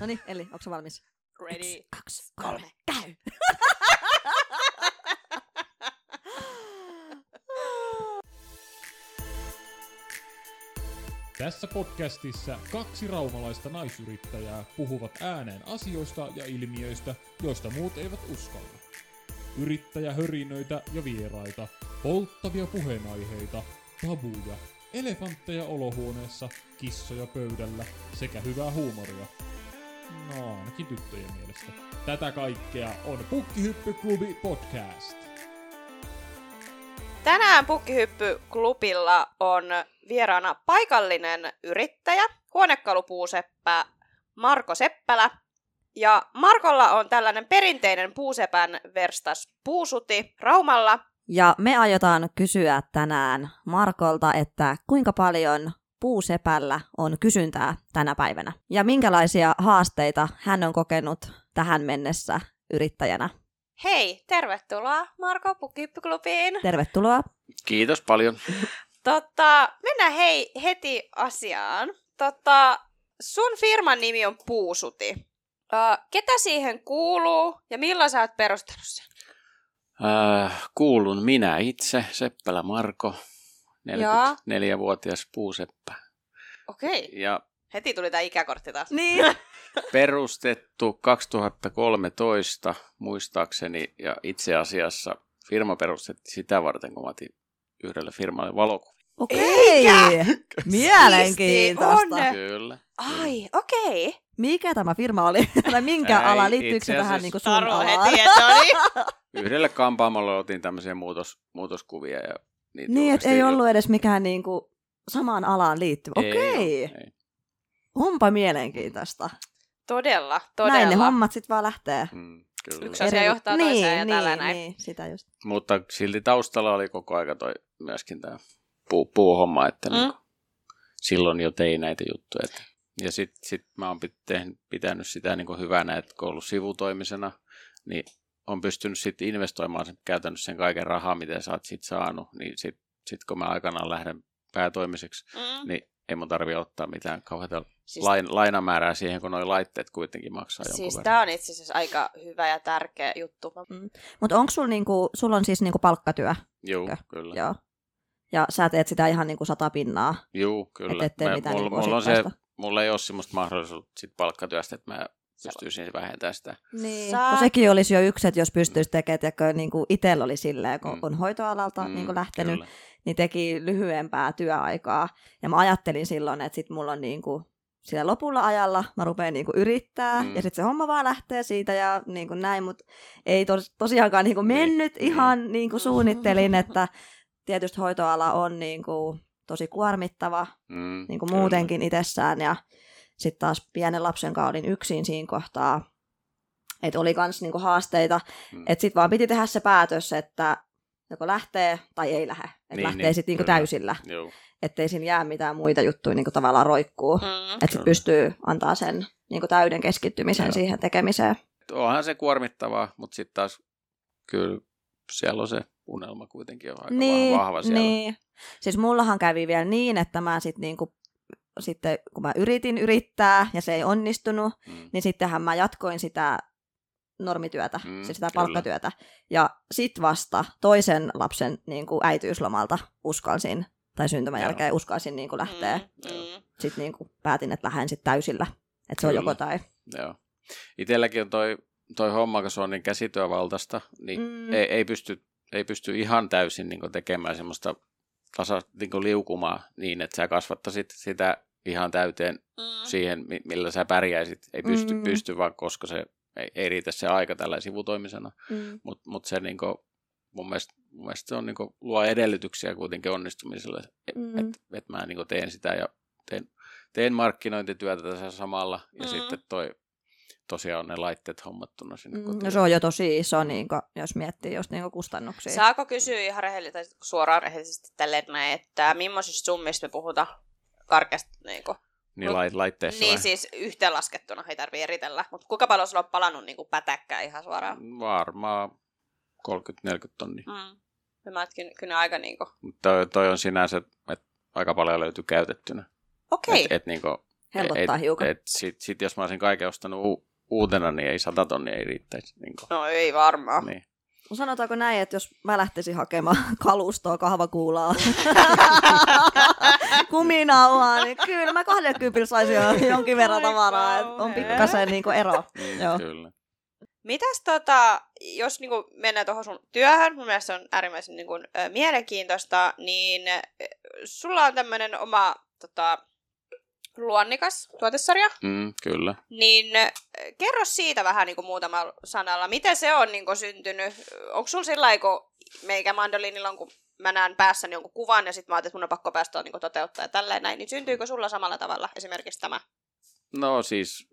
No niin, Eli, onko valmis? Ready. Yksi, kaksi, kolme, käy! Tässä podcastissa kaksi raumalaista naisyrittäjää puhuvat ääneen asioista ja ilmiöistä, joista muut eivät uskalla. Yrittäjähörinöitä ja vieraita, polttavia puheenaiheita, tabuja, elefantteja olohuoneessa, kissoja pöydällä sekä hyvää huumoria. No ainakin tyttöjen mielestä. Tätä kaikkea on Pukkihyppyklubi podcast. Tänään Pukkihyppy-klubilla on vieraana paikallinen yrittäjä, huonekalupuuseppä Marko Seppälä. Ja Markolla on tällainen perinteinen puusepän verstas puusuti Raumalla. Ja me aiotaan kysyä tänään Markolta, että kuinka paljon puusepällä on kysyntää tänä päivänä. Ja minkälaisia haasteita hän on kokenut tähän mennessä yrittäjänä. Hei, tervetuloa Marko Pukkihyppyklubiin. Tervetuloa. Kiitos paljon. Totta, mennään hei heti asiaan. Totta, sun firman nimi on Puusuti. Uh, ketä siihen kuuluu ja milloin sä oot perustanut sen? Äh, kuulun minä itse, Seppälä Marko, 44-vuotias puuseppä. Okei, Ja heti tuli tää ikäkortti taas. Niin. perustettu 2013 muistaakseni, ja itse asiassa firma perustettiin sitä varten, kun mä otin yhdelle firmalle valokuvia. Okei. Mielenkiintoista. Siisti on. Kyllä. Ai, okei. Okay. Mikä tämä firma oli? Tai minkä Ei, ala? Liittyykö se tähän asiassa niin kuin sun alaan? heti. Yhdelle kampaamolle otin tämmöisiä muutos, muutoskuvia. Ja niitä Niin, että ei ollut edes mikään niin kuin samaan alaan liittyvä. Ei Okei. ei. Onpa mielenkiintoista. Todella, todella. Näin ne hommat sitten vaan lähtee. Mm, kyllä. Yksi asia johtaa niin, toiseen ja niin, tällä näin. Niin, sitä just. Mutta silti taustalla oli koko aika toi myöskin tämä puu, puuhomma, että Mm. mm. niin silloin jo tein näitä juttuja. Että. Ja sitten sit mä oon pitänyt sitä niin hyvänä, että kun ollut sivutoimisena, niin on pystynyt sitten investoimaan sen, käytännössä sen kaiken rahaa, mitä sä oot sit saanut, niin sitten sit kun mä aikanaan lähden päätoimiseksi, Mm. niin ei mun tarvi ottaa mitään kauheata Siis- lain, lainamäärää siihen, kun noi laitteet kuitenkin maksaa jonkun Siis verran. tää on itse asiassa aika hyvä ja tärkeä juttu. Mutta onko sulla niinku, sulla on siis niinku palkkatyö? Juu, Joo. kyllä. Joo. Ja sä teet sitä ihan niinku sata pinnaa. Juu, kyllä. Et mitään mulla, niinku mulla, on se, mulla ei ole semmoista mahdollisuutta sit palkkatyöstä, että mä pystyisin vähentämään sitä. Niin. Sä- Kun sekin olisi jo yksi, että jos pystyisi tekemään, että niinku itsellä oli silleen, kun Mm. on hoitoalalta mm, niinku lähtenyt, Kyllä. niin teki lyhyempää työaikaa. Ja mä ajattelin silloin, että sit mulla on niinku siellä lopulla ajalla, mä rupean niinku yrittää, mm. Mm. ja sitten se homma vaan lähtee siitä ja niinku näin, mutta ei tos, tosiaankaan niinku Niin. mennyt Mm. ihan niin kuin suunnittelin, että tietysti hoitoala on niinku tosi kuormittava Mm, niin kuin kyllä. muutenkin itsessään, ja sitten taas pienen lapsen kanssa olin yksin siinä kohtaa, että oli kans niinku haasteita, Mm. että sitten vaan piti tehdä se päätös, että joko lähtee tai ei lähde. Että Niin, lähtee niin, sitten niinku kyllä. täysillä, Joo, ettei siinä jää mitään muita juttuja niinku tavallaan roikkuu. Mm. Että sitten pystyy antaa sen niinku täyden keskittymisen Joo. siihen tekemiseen. onhan se kuormittavaa, mutta sitten taas kyllä siellä on se unelma kuitenkin on aika niin, vahva siellä. niin. Siis mullahan kävi vielä niin, että mä sitten niinku, sitten kun mä yritin yrittää ja se ei onnistunut, Mm. niin sittenhän mä jatkoin sitä normityötä, mm, siis sitä kyllä. palkkatyötä. Ja sit vasta toisen lapsen niin kuin äitiyslomalta uskalsin, tai syntymän Joo. jälkeen uskalsin niin kuin lähteä. Mm. Mm. Sitten niin kuin päätin, että lähden sit täysillä. Että se on Kyllä. joko tai. Joo. Itelläkin on toi, toi homma, kun se on niin käsityövaltaista, niin Mm. mm. ei, ei, pysty, ei pysty ihan täysin niin tekemään semmoista tasa, niin liukumaa niin, että sä kasvattaisit sitä ihan täyteen Mm. siihen, mi- millä sä pärjäisit. Ei pysty, Mm. pysty vaan, koska se ei, ei riitä se aika tällä sivutoimisena. Mm. Mutta mut se niinku, mun, mielestä, mun mielestä se on niinku, luo edellytyksiä kuitenkin onnistumiselle, että Mm. et, et mä niinku teen sitä ja teen, teen markkinointityötä tässä samalla ja Mm. sitten toi tosiaan on ne laitteet hommattuna sinne Mm. kotiin. No se on jo tosi iso, niin kuin, jos miettii just niin kuin kustannuksia. Saako kysyä ihan rehellisesti, suoraan rehellisesti tälleen näin, että millaisista summista me puhutaan karkeasti niin kuin, Niin lait, laitteessa Niin vai? siis yhteenlaskettuna, ei tarvii eritellä. Mutta kuinka paljon sulla on palannut niin kuin pätäkkää ihan suoraan? Varmaan 30-40 tonnia. Mm. Mä kyllä, kyllä aika niinku... Mutta toi, toi on sinänsä, että aika paljon löytyy käytettynä. Okei. Et, et niinku, helpottaa et, hiukan. Et sit, sit, jos mä olisin kaiken ostanut u- uutena, niin ei sata tonnia ei riittäisi. Niin No ei varmaan. niin. No sanotaanko näin, että jos mä lähtisin hakemaan kalustoa, kahvakuulaa, kuminauhaa, niin kyllä mä 20 saisin jo jonkin verran tavaraa. että On pikkasen niinku ero. Mm, Joo. Kyllä. Mitäs tota, jos niinku mennään tuohon sun työhön, mun mielestä se on äärimmäisen niinku, ö, mielenkiintoista, niin sulla on tämmöinen oma tota, luonnikas tuotesarja, Mm, kyllä. niin ö, kerro siitä vähän niinku muutamalla sanalla, miten se on niinku syntynyt. Onko sulla sillä lailla, kun meikä mandoliinilla on, kun mä näen päässäni jonkun kuvan ja sitten mä ajattelin, että mun on pakko päästä niinku toteuttaa ja tälleen näin, niin syntyykö sulla samalla tavalla esimerkiksi tämä? No siis,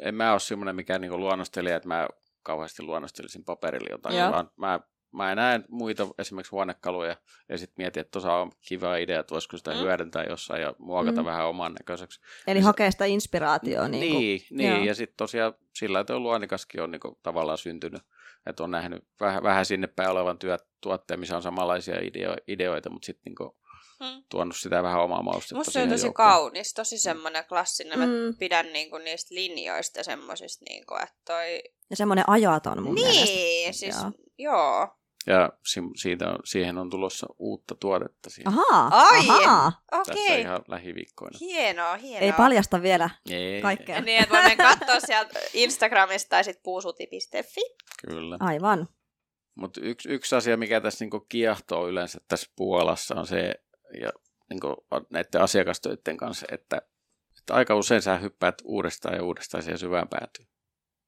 en mä ole semmoinen mikään niinku luonnostelija, että mä kauheasti luonnostelisin paperille jotain, Joo. vaan mä, mä näen muita esimerkiksi huonekaluja ja sitten mietin, että tuossa on kiva idea, että voisiko sitä Mm. hyödyntää jossain ja muokata Mm. vähän oman näköiseksi. Eli hakee sitä inspiraatioa. Niin, Niin, niin, kuin, niin joo. ja sitten tosiaan sillä tavalla luonnikaskin on niinku tavallaan syntynyt, että on nähnyt vähän, vähän sinne päin olevan työ, tuotteen, missä on samanlaisia ideo, ideoita, mutta sitten niinku Hmm. tuonut sitä vähän omaa maustetta Musta se on tosi joukkoon. kaunis, tosi semmoinen klassinen. Mä Mm. pidän niinku niistä linjoista semmoisista, niinku, että toi... Ja semmoinen ajaton mun mielestä. Niin, siis Joo. joo. Ja si- siitä on, siihen on tulossa uutta tuotetta siihen. Ahaa, Ai! ahaa. Tässä Okei, ihan lähiviikkoina. hienoa, hienoa. Ei paljasta vielä Ei, kaikkea. ei, Niin, että voi mennä katsoa sieltä Instagramista tai sitten puusuti.fi. Kyllä. Aivan. Mutta yksi, yksi asia, mikä tässä niinku kiehtoo yleensä tässä Puolassa on se, ja niinku näiden asiakastöiden kanssa, että, että aika usein sä hyppäät uudestaan ja uudestaan siihen syvään päätyyn.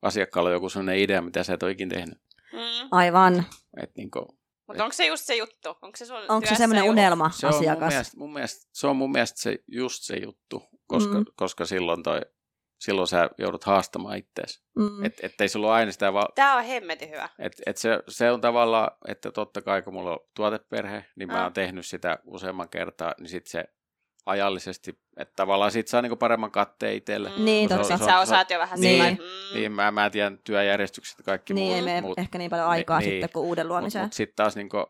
Asiakkaalla on joku sellainen idea, mitä sä et ole ikinä tehnyt. Mm. Aivan. Et niinku, Mutta onko se just se juttu? Onko se Onko se semmoinen joku- unelma se on mun asiakas? mielestä, mun mielestä, se on mun mielestä se, just se juttu, koska, Mm. koska silloin, toi, silloin sä joudut haastamaan ittees. Mm. Et, ettei sulla ole aina sitä va- Tää on hemmetin hyvä. Et, et se, se on tavallaan, että totta kai kun mulla on tuoteperhe, niin mä Ah. oon tehnyt sitä useamman kertaa, niin sit se ajallisesti, että tavallaan sit saa niinku paremman katteen itselle. Mm. Niin, totta. Sä osaat jo vähän Niin. sillä mm. Niin, mä, mä tiedän työjärjestykset ja kaikki Niin, muut. ei mene muut. ehkä niin paljon aikaa Niin, sitten kuin uuden Mut, luomiseen. mut sitten taas niinku,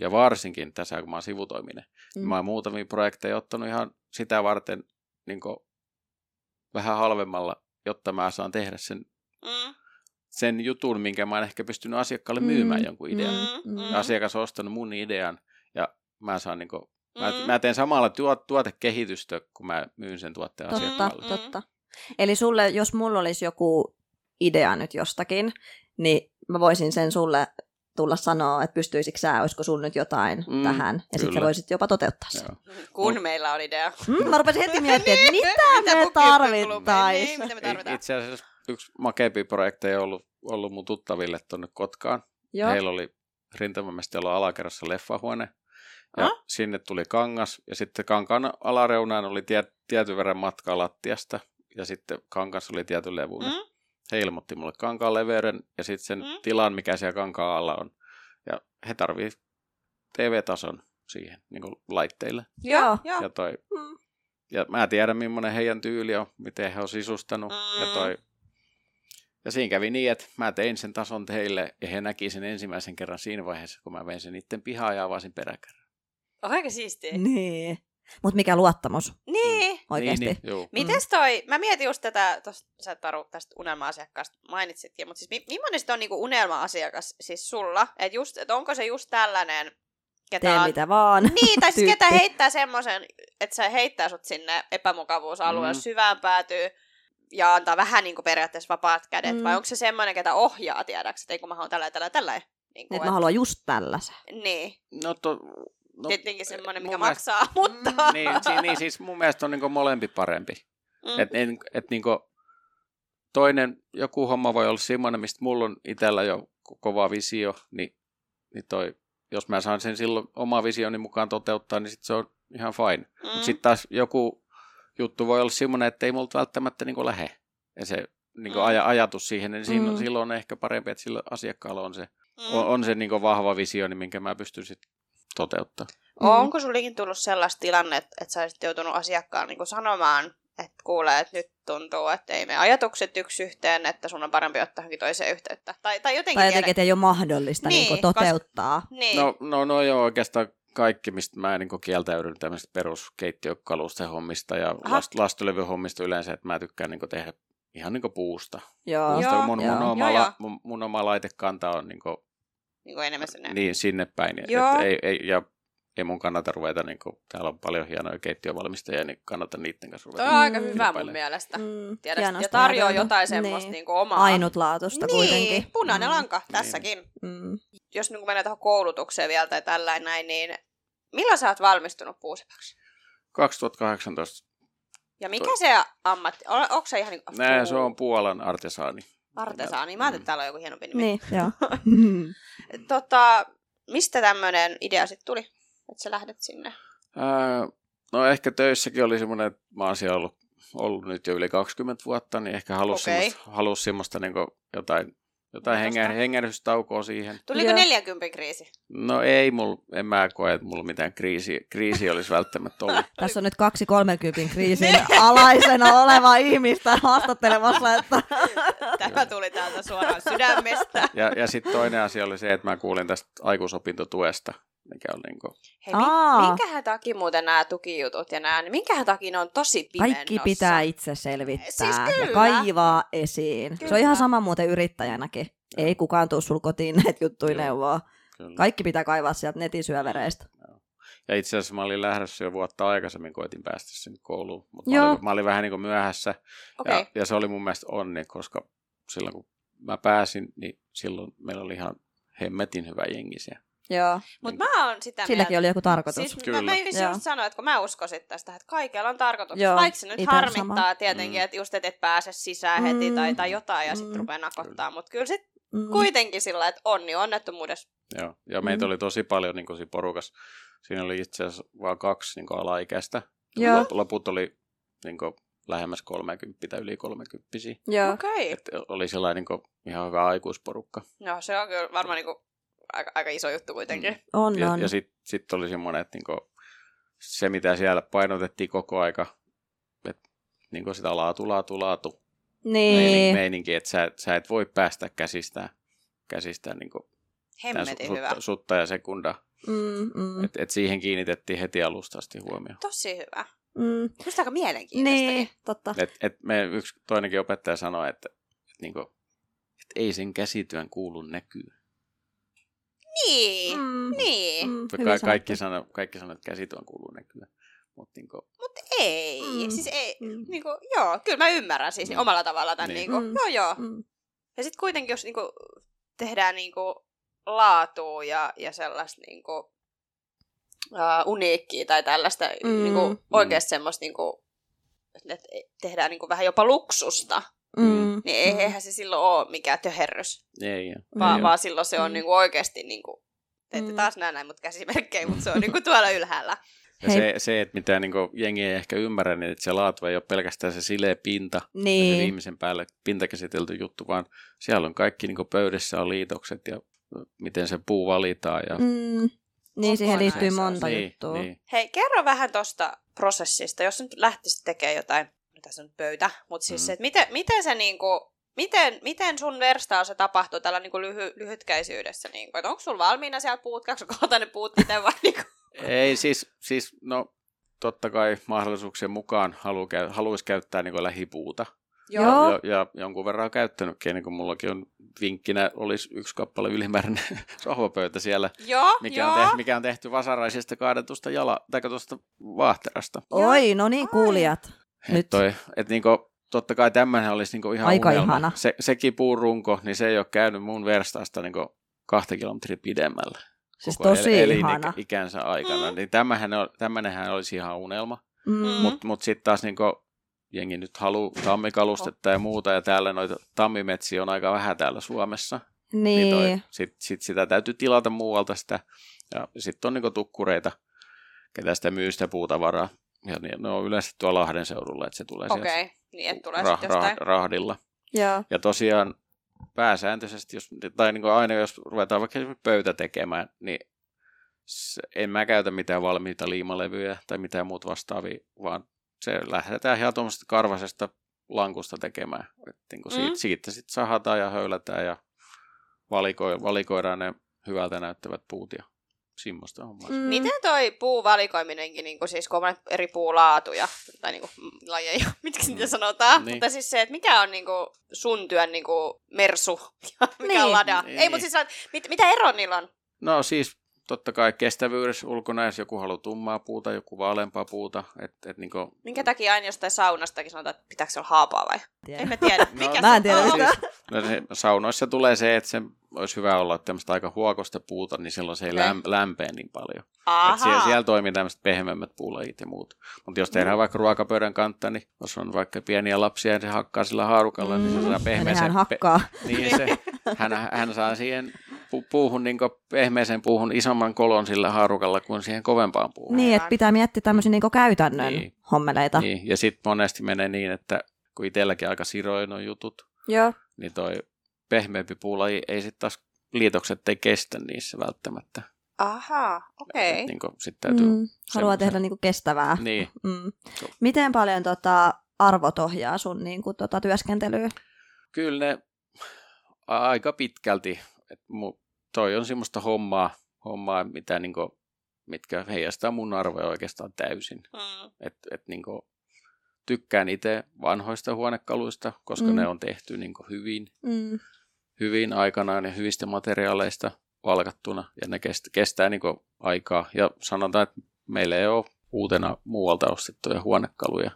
ja varsinkin tässä, kun mä oon sivutoiminen, Mm. mm. mä oon muutamia projekteja ottanut ihan sitä varten niinku, vähän halvemmalla, jotta mä saan tehdä sen, Mm. sen jutun, minkä mä oon ehkä pystynyt asiakkaalle myymään Mm. jonkun idean. Mm. Mm. Ja asiakas on ostanut mun idean ja mä saan niinku, mä, Mm. mä teen samalla tuot, tuotekehitystä, kun mä myyn sen tuotteen Totta, asiakkaalle. Mm. totta. Eli sulle, jos mulla olisi joku idea nyt jostakin, niin mä voisin sen sulle tulla sanoa, että pystyisikö sä, olisiko sun nyt jotain Mm, tähän, ja sitten sä kyllä. voisit jopa toteuttaa sen. Joo. Kun meillä on idea. Mm, mä rupesin heti miettimään, että mitä, Mitä me tarvittaisiin. Niin, tarvitaan? Itse asiassa yksi makeampi projekteja on ollut, ollut mun tuttaville tuonne Kotkaan. Joo. Heillä oli rintamamestelon alakerrassa leffahuone. Ja Ah? sinne tuli kangas, ja sitten kankaan alareunaan oli tie, tietyn verran matkaa lattiasta, ja sitten kangas oli tietyn levuinen. Mm? He ilmoitti mulle kankaan leveyden ja sitten sen Mm. tilan, mikä siellä kankaan alla on. Ja he tarvii TV-tason siihen niin kuin laitteille. Joo, joo. Ja, toi, Mm. ja mä tiedän, millainen heidän tyyli on, miten he on sisustanut. Mm. Ja, toi, ja siinä kävi niin, että mä tein sen tason heille ja he näki sen ensimmäisen kerran siinä vaiheessa, kun mä vein sen niiden pihaan ja avasin peräkärrän. Aika siistiä. Niin. Mutta mikä luottamus Niin. oikeasti. Niin, niin, juu. Mites toi, mä mietin just tätä, tosta, sä Taru tästä unelma-asiakkaasta mainitsitkin, mutta siis mi, millainen on niinku unelma-asiakas siis sulla? Että just, et onko se just tällainen, ketä Tee on, mitä vaan. Niin, tai siis ketä heittää semmoisen, että se heittää sut sinne epämukavuusalueelle Mm. syvään päätyy ja antaa vähän niin kuin periaatteessa vapaat kädet, Mm. vai onko se semmoinen, ketä ohjaa, tiedäks, että ei kun mä haluan tällä tällä tällä. Niin, Että mä haluan just tällaisen. niin. No, to, no, tietenkin semmoinen, mun mikä mielestä- maksaa, mutta... niin, si, niin, siis mun mielestä on niin molempi parempi. Mm. Et, en, et niinku, toinen, joku homma voi olla semmoinen, mistä mulla on itsellä jo ko- kova visio, niin, niin toi, jos mä saan sen silloin oma visioni mukaan toteuttaa, niin sit se on ihan fine. Mm. Mm. Sitten taas joku juttu voi olla semmoinen, että ei multa välttämättä niinku lähe. Ja se niinku Mm. aja, ajatus siihen, niin siinä, Mm. mm. silloin on ehkä parempi, että sillä asiakkaalla on se, Mm. on, on se niinku vahva visioni, minkä mä pystyn sitten toteuttaa. Mm. Onko sullekin tullut sellaista tilannetta, että sä olisit joutunut asiakkaan niin sanomaan, että kuulee, että nyt tuntuu, että ei me ajatukset yksi yhteen, että sun on parempi ottaa johonkin toiseen yhteyttä. Tai, tai jotenkin Tai jotenkin, että ei ole mahdollista Niin, niin, toteuttaa. Niin. No, no, no joo, oikeastaan kaikki, mistä mä niin kieltäydyn tämmöistä peruskeittiökalusten hommista ja last, lastulevyhommista yleensä, että mä tykkään niin tehdä ihan niin puusta. Joo. Puusta, Joo, mun, joo. mun, oma, Joo, joo. la- mun, mun oma laitekanta on niin kuin, Niin kuin enemmän sinne. niin sinne päin. Et, Joo. ei, ei, ja ei mun kannata ruveta, niin kuin, täällä on paljon hienoja keittiövalmistajia, niin kannata niiden kanssa ruveta. Toi on aika Mm. hyvä mun mielestä. Mm, Tiedä, ja tarjoaa ajateltu. jotain semmoista Niin. niinku omaa. Ainutlaatuista niin, kuitenkin. punainen Mm. lanka tässäkin. Mm. Jos niin menee tuohon koulutukseen vielä tai tällainen näin, niin milloin sä oot valmistunut puusepäksi? 2018. Ja mikä se ammatti? on? Onko se ihan niin Nää, se on Puolan artesaani. Artesaani? Mä ajattelin, että täällä on joku hienompi nimi. Niin, joo. Tota, mistä tämmöinen idea sitten tuli, että sä lähdet sinne? Ää, no ehkä töissäkin oli semmoinen, että mä oon siellä ollut, ollut nyt jo yli 20 vuotta, niin ehkä halusi Okei. semmoista, halus semmoista niin jotain, jotain Muutosta. hengä, hengähdystaukoa siihen. Tuliko Joo. 40 kriisi? No ei, mul, en mä koe, että mulla mitään kriisi, kriisi olisi välttämättä ollut. Tässä on nyt kaksi 30 kriisin alaisena oleva ihmistä haastattelemassa, että Tämä tuli täältä suoraan sydämestä. Ja, ja sitten toinen asia oli se, että mä kuulin tästä aikuisopintotuesta, mikä on niin kuin, Hei, Aa. mi- minkähän takia muuten nämä tukijutut ja nämä, niin minkähän takia ne on tosi pimennossa? kaikki pitää itse selvittää Siis ja kyllä. kaivaa esiin. Se on Kyllä. ihan sama muuten yrittäjänäkin. Ei kukaan tuu sul kotiin näitä juttuja Joo. neuvoa. kyllä. Kaikki pitää kaivaa sieltä netin syövereistä. Ja itse asiassa mä olin lähdössä jo vuotta aikaisemmin, koitin päästä sinne kouluun. Mutta Joo. mä olin, mä olin vähän niin kuin myöhässä. Okei. Ja, ja se oli mun mielestä onni, koska silloin kun mä pääsin, niin silloin meillä oli ihan hemmetin hyvä jengi siellä. Joo. Mutta mä oon sitä Silläkin mieltä. oli joku tarkoitus. Siis Kyllä. mä, mä just Joo. sanoa, että kun mä uskoisin tästä, että kaikella on tarkoitus. Joo, Vaikka se nyt harmittaa sama. tietenkin, Mm. että just et, et pääse sisään heti Mm. tai, tai jotain ja sitten Mm. rupeaa nakottaa. Mutta kyllä sit Mm. kuitenkin sillä, että onni onnettomuudessa. Joo. Ja meitä Mm. oli tosi paljon niin siinä porukas. Siinä oli itse asiassa vain kaksi niin alaikäistä. Joo. Lop- Loput oli niin kuin lähemmäs 30 tai yli 30 Joo. Okei. Et oli sellainen niin kuin, ihan hyvä aikuisporukka. No se on kyllä varmaan niinku aika, aika iso juttu kuitenkin. Mm. On, Ja, on. ja sitten sit oli semmoinen, että niinku, se mitä siellä painotettiin koko aika, että niinku sitä laatu, laatu, laatu niin. meininki, että sä, sä et voi päästä käsistään, käsistään niinku, Hemmetin su- hyvä. sutta, sutta ja sekunda. Mm, mm, Et, et siihen kiinnitettiin heti alusta asti huomioon. Tosi hyvä. mm. Just aika mielenkiintoista. Niin, totta. Et, et me yksi toinenkin opettaja sanoi, että, et niinku, et ei sen käsityön kuulu näkyä. Niin. Mm, Niin. mm, Ka- kaikki sanoo, kaikki sanoo, että käsityön kuuluu näkyä. Mutta niinku, Mutta ei. Mm. Siis ei. Mm. Niinku, joo, kyllä mä ymmärrän siis niin omalla tavalla tämän. Niin. Niinku, Mm. Joo, joo. Mm. Ja sitten kuitenkin, jos niinku, tehdään niinku, laatua ja, ja sellaista niinku, uh, uniikkiä tai tällaista Mm. mm. niinku, oikeasti semmoista, niinku, että tehdään niinku, vähän jopa luksusta, Mm. niin ei, mm. eihän se silloin ole mikään töherrys, ei, vaan, ei vaan silloin se on Mm. niinku, oikeasti, niinku, te ette Mm. taas näe näin mut käsimerkkejä, mutta se on niinku, tuolla ylhäällä. Ja Hei. se, se, että mitä niin jengi ei ehkä ymmärrä, niin että se laatu ei ole pelkästään se sileä pinta, ja se Niin. viimeisen päälle pintakäsitelty juttu, vaan siellä on kaikki niin pöydässä on liitokset ja miten se puu valitaan. Ja... Mm. Niin, siihen liittyy monta niin, juttua. Niin. Hei, kerro vähän tuosta prosessista, jos nyt lähtisit tekemään jotain, tässä on nyt pöytä, mutta siis Mm. se, että miten, miten se niinku, miten, miten sun verstaus se tapahtuu tällä niinku lyhy, lyhytkäisyydessä? Niinku, että onko sulla valmiina siellä puut, kaksi kohta ne puut itse vai niinku? Ei siis, siis, no totta kai mahdollisuuksien mukaan halu, haluaisi käyttää niin lähipuuta. Joo. Ja, ja, jonkun verran on käyttänytkin, niin kuin mullakin on vinkkinä, olisi yksi kappale ylimääräinen sohvapöytä siellä, Joo, mikä joo. on, tehty, mikä on tehty vasaraisesta kaadetusta jala, tai tuosta vaahterasta. Oi, no niin Ai. kuulijat. Nyt. toi, et niinku, totta kai tämmöinen olisi niinku ihan Aika unelma. ihana. Se, sekin puurunko, niin se ei ole käynyt mun verstaasta niinku kahta kilometriä pidemmällä. Siis koko tosi el- ihana. ikänsä aikana. Mm. Niin tämähän, tämmönenhän olisi ihan unelma. Mm. Mm. Mutta mut sitten taas niinku, jengi nyt haluaa tammikalustetta ja muuta, ja täällä noita tammimetsiä on aika vähän täällä Suomessa. Niin toi, Niin. sit, sit sitä täytyy tilata muualta sitä. Ja sitten on niinku tukkureita, ketä sitä myy sitä puutavaraa. Ja ne, ne on yleensä tuolla Lahden seudulla, että se tulee sieltä Okei, niin että tulee ra- sitten jostain. ra- rahdilla. Joo. Ja tosiaan pääsääntöisesti, jos, tai niin kuin aina jos ruvetaan vaikka pöytä tekemään, niin se, en mä käytä mitään valmiita liimalevyjä tai mitään muut vastaavia, vaan se lähdetään ihan tuommoisesta karvasesta lankusta tekemään. Et niin kuin siitä, Mm. siitä sitten sahataan ja höylätään ja valikoi, valikoidaan ne hyvältä näyttävät puut ja semmoista hommaa. Mm. Miten toi puuvalikoiminenkin, niin kuin siis kun on eri puulaatuja, tai niin kuin, lajeja, mitkä niitä sanotaan, Niin. mutta siis se, että mikä on niin kuin, sun työn niin kuin, mersu ja mikä on Niin. lada. Niin. Ei, mutta siis mit, mitä ero niillä on? No siis totta kai kestävyydessä ulkona, jos joku haluaa tummaa puuta, joku vaaleampaa puuta. Et, et niinku, Minkä takia aina jostain saunastakin sanotaan, että pitääkö se olla haapaa vai? Tiedä. En mä tiedä. No, Mikä mä se en tiedä on? sitä. no se, saunoissa tulee se, että se olisi hyvä olla tämmöistä aika huokosta puuta, niin silloin se ei Okei. läm, lämpee niin paljon. Et siellä, siellä toimii tämmöiset pehmeämmät puulajit ja muut. Mutta jos tehdään vaikka ruokapöydän kantta, niin jos on vaikka pieniä lapsia ja se hakkaa sillä haarukalla, niin se saa Ja pehmeäsen... nehän hakkaa. Niin se, hän, hän saa siihen pu- puuhun, niin pehmeäseen puuhun isomman kolon sillä haarukalla kuin siihen kovempaan puuhun. Niin, että pitää miettiä tämmöisiä niinku käytännön Niin. hommeleita. Niin, ja sitten monesti menee niin, että kun itselläkin aika siroin on jutut, Joo. niin toi pehmeämpi puulaji ei sitten taas liitokset ei kestä niissä välttämättä. Ahaa, okei. Et Niin sitten täytyy... Mm. Haluaa semmoisen- tehdä niinku kestävää. Niin, Mm. Miten paljon tota, arvot ohjaa sun niinku, tota, työskentelyä? kyllä ne aika pitkälti. Et mu, toi on semmoista hommaa, hommaa mitä niinku, mitkä heijastaa mun arvoja oikeastaan täysin. Mm. Et, et niinku, tykkään itse vanhoista huonekaluista, koska Mm. ne on tehty niinku hyvin, Mm. hyvin aikanaan ja hyvistä materiaaleista valkattuna. Ja ne kestää, kestää niinku aikaa. Ja sanotaan, että meillä ei ole uutena muualta ostettuja huonekaluja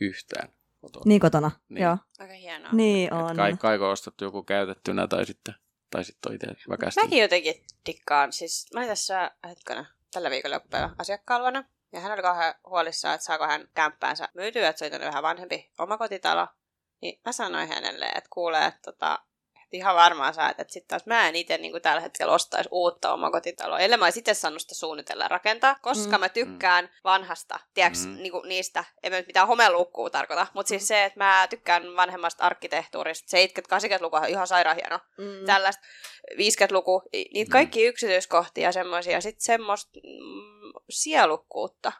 yhtään. kotona. Niin kotona, Niin. joo. Aika hienoa. Niin on. Kai, kaiko on ostettu joku käytettynä tai sitten, tai sitten on itse väkästynyt. Mäkin jotenkin dikkaan. Siis mä olin tässä hetkellä tällä viikolla joku päivä Ja hän oli kauhean huolissaan, että saako hän kämppäänsä myytyä, että se tämmöinen vähän vanhempi omakotitalo. Niin mä sanoin hänelle, että kuulee, että, tota, ihan varmaan saa, että sitten taas mä en itse niin tällä hetkellä ostaisi uutta omakotitaloa. Ellei mä olisi itse saanut sitä suunnitella rakentaa, koska Mm. mä tykkään vanhasta, tiedätkö, Mm. niin niistä, en mä nyt mitään homeluukkuu tarkoita, mutta siis se, että mä tykkään vanhemmasta arkkitehtuurista, 70-80-lukua on ihan sairaan hieno Mm. tällaista 50-luku, i- niitä Mm. kaikki yksityiskohtia semmoisia, ja sitten semmoista mm, sielukkuutta,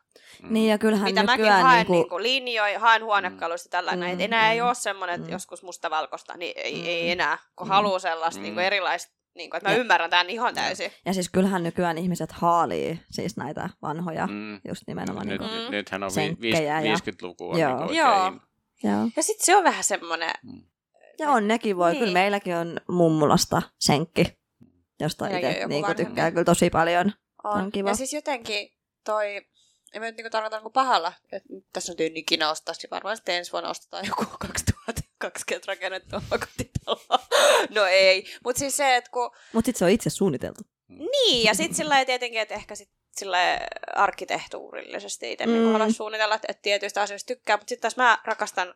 Niin ja kyllähän mitä mäkin haen niinku, niinku, linjoja, haen huonekaluista tällainen, Mm, että enää ei mm, ole semmoinen, että mm. joskus mustavalkoista, niin ei, Mm. ei enää, kun Mm. haluaa sellaista Mm. niinku erilaista, niinku, että mä Ja- ymmärrän tämän ihan täysin. ja siis kyllähän nykyään ihmiset haalii siis näitä vanhoja, Mm. just nimenomaan Nyt, niinku, Mm. Nythän on vi- senkkejä ja- 50-luku on Joo. oikein Joo. joo. Ja sitten se on vähän semmoinen, Ja on nekin voi, Niin. kyllä meilläkin on mummulasta senkki, josta itse niinku vanhempi. tykkää kyllä tosi paljon. on. On kiva. Ja siis jotenkin toi, en mä nyt niinku tarkoita niinku pahalla, että nyt tässä on tyyni ikinä ostaa, niin varmaan sitten ensi vuonna ostetaan joku 2020 rakennettu omakotitalo. no ei, mutta siis se, että kun, Mutta sitten se on itse suunniteltu. niin, ja sitten sillä tietenkin, että ehkä sit sillä lailla arkkitehtuurillisesti itse mm. Mm. niin haluaa suunnitella, että, että tietyistä asioista tykkää, mutta sitten taas mä rakastan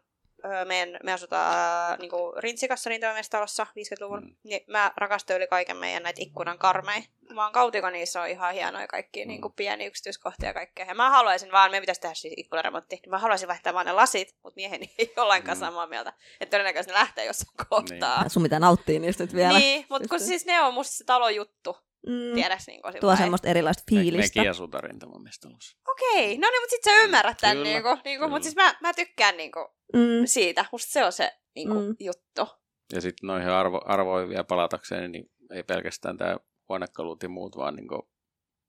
meidän, me asutaan niin Rintsikassa rintamamiestalossa 50-luvun, Mm. niin mä rakastan yli kaiken meidän näitä ikkunan karmeja. Mä oon kautiko, niissä on ihan hienoja kaikki Mm. niin kuin pieniä yksityiskohtia ja kaikkea. Ja mä haluaisin vaan, me pitäisi tehdä siis ikkunaremontti, niin mä haluaisin vaihtaa vaan ne lasit, mutta mieheni ei ollenkaan Mm. samaa mieltä. Että todennäköisesti ne lähtee jossain kohtaa. Ja sun pitää nauttia niistä nyt vielä. Niin, mutta kun siis ne on musta se talon juttu, Mm. tiedäs niin kuin Tuo semmoista erilaista Me, fiilistä. mekin asutaan rintamamistalossa. Okei, no niin, mutta sit sä ymmärrät tämän, Kyllä, niinku, niinku, kyllä. mutta siis mä, mä tykkään niinku Mm. siitä. Musta se on se niinku, Mm. mm. juttu. Ja sitten noihin arvo, arvoihin vielä palatakseen, niin ei pelkästään tämä huonekalut ja muut, vaan niinku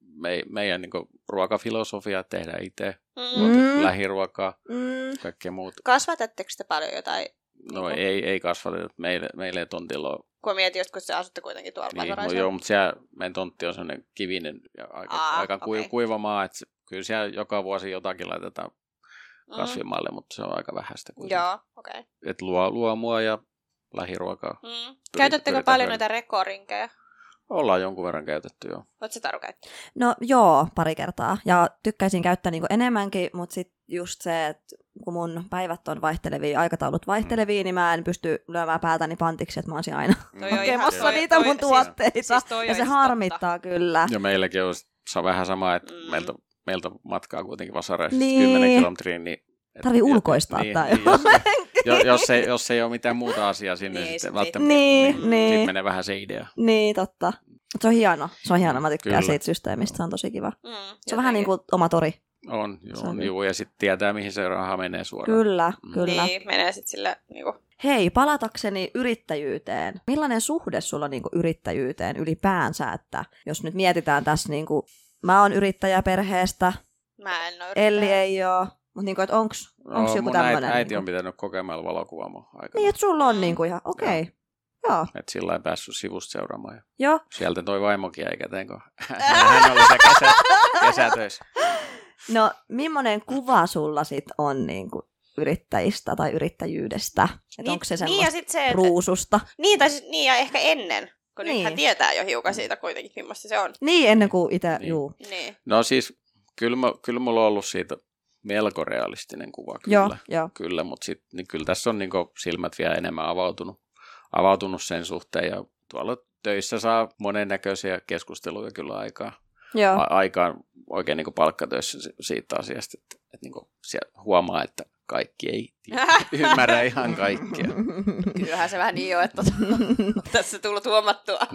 me, meidän niinku ruokafilosofia tehdään itse, Mm. Mm. lähiruokaa, Mm. kaikkea muut. Kasvatatteko te paljon jotain, No Niinku? ei, ei kasvateta, meille, meille ei tontilla ole. kun mietin just, kun te asutte kuitenkin tuolla Niin, no joo, mutta siellä meidän tontti on sellainen kivinen ja aika, Aa, aika okei. kuiva maa, että se- kyllä siellä joka vuosi jotakin laitetaan Mm. kasvimaalle, mutta se on aika vähäistä. kuitenkin. Joo, okei. Okay. Et luo, luomua ja lähiruokaa. Mm. Käytättekö pyritään paljon noita rekorinkeja? Ollaan jonkun verran käytetty jo. Oletko se Taru käyttänyt? No joo, pari kertaa. Ja tykkäisin käyttää niinku enemmänkin, mutta sitten just se, että kun mun päivät on vaihtelevia, aikataulut vaihtelevia, niin mä en pysty lyömään päätäni pantiksi, että mä olisin aina Toi on ihan- hakemassa toi- niitä toi- mun siis- tuotteita. siis toi on ja se harmittaa kyllä. Ja meilläkin on se on vähän sama, että Mm. meiltä, meiltä matkaa kuitenkin Vasareista Niin. niin. 10 kilometriä, niin et- Tarvii ulkoistaa niin, tää niin, jos, jo, jos, ei, jos ei ole mitään muuta asiaa sinne, Niin, niin sit sitten välttämättä Niin, niin, niin. Sitten menee vähän se idea. Niin, totta. Mut se on hieno. Se on hieno. Mä tykkään Kyllä. siitä systeemistä. Se on tosi kiva. Mm, Se on vähän niin kuin oma tori. On, joo, on on niin. juu, ja sitten tietää, mihin se raha menee suoraan. Kyllä, Mm. kyllä. Niin, menee sitten sille niinku, hei, palatakseni yrittäjyyteen. Millainen suhde sulla on niinku yrittäjyyteen ylipäänsä, että jos nyt mietitään tässä, niinku, mä oon yrittäjäperheestä, Mä en ole Elli ei oo, mutta niinku, onks Joo, joku mun äiti, tämmöinen? äiti niinku, on pitänyt kokemällä valokuvaamo aikana. Niin, että sulla on niinku ihan, okei, okay. joo, Että sillä ei päässyt sivusta seuraamaan. Ja joo. sieltä toi vaimokin jäi käteen, kun hän oli se kesä, kesätöissä. No, millainen kuva sulla sit on niinku yrittäjistä tai yrittäjyydestä? Et Niin, onko se niin ja semmoista sit se, että, ruususta? niin, tai sit, niin ja ehkä ennen, kun niin. Niin. nythän tietää jo hiukan siitä kuitenkin, millaista se on. Niin, ennen kuin itse, Niin. niin. juu. Niin. No siis, kyllä, mä, kyllä mulla on ollut siitä melko realistinen kuva, kyllä. Joo, joo. Kyllä, mutta sit, niin kyllä tässä on niin silmät vielä enemmän avautunut, avautunut sen suhteen. Ja tuolla töissä saa monennäköisiä keskusteluja kyllä aikaa. Joo. A- aikaan oikein niin palkkatöissä si- siitä asiasta, että, että niin siellä huomaa, että kaikki ei ymmärrä ihan kaikkea. Kyllähän se vähän niin on, että tässä tullut huomattua.